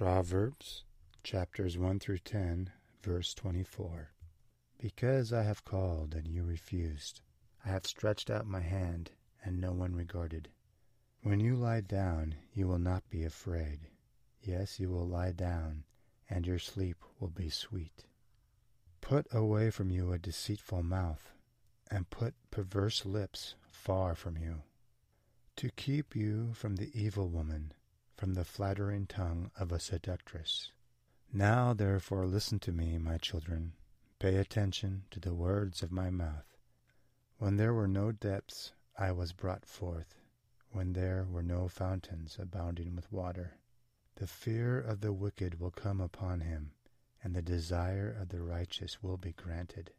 Proverbs chapters 1 through 10, verse 24. Because I have called and you refused, I have stretched out my hand and no one regarded. When you lie down, you will not be afraid. Yes, you will lie down, and your sleep will be sweet. Put away from you a deceitful mouth, and put perverse lips far from you, to keep you from the evil woman from the flattering tongue of a seductress. Now therefore listen to me, my children. Pay attention to the words of my mouth. When there were no depths, I was brought forth, when there were no fountains abounding with water. The fear of the wicked will come upon him, and the desire of the righteous will be granted.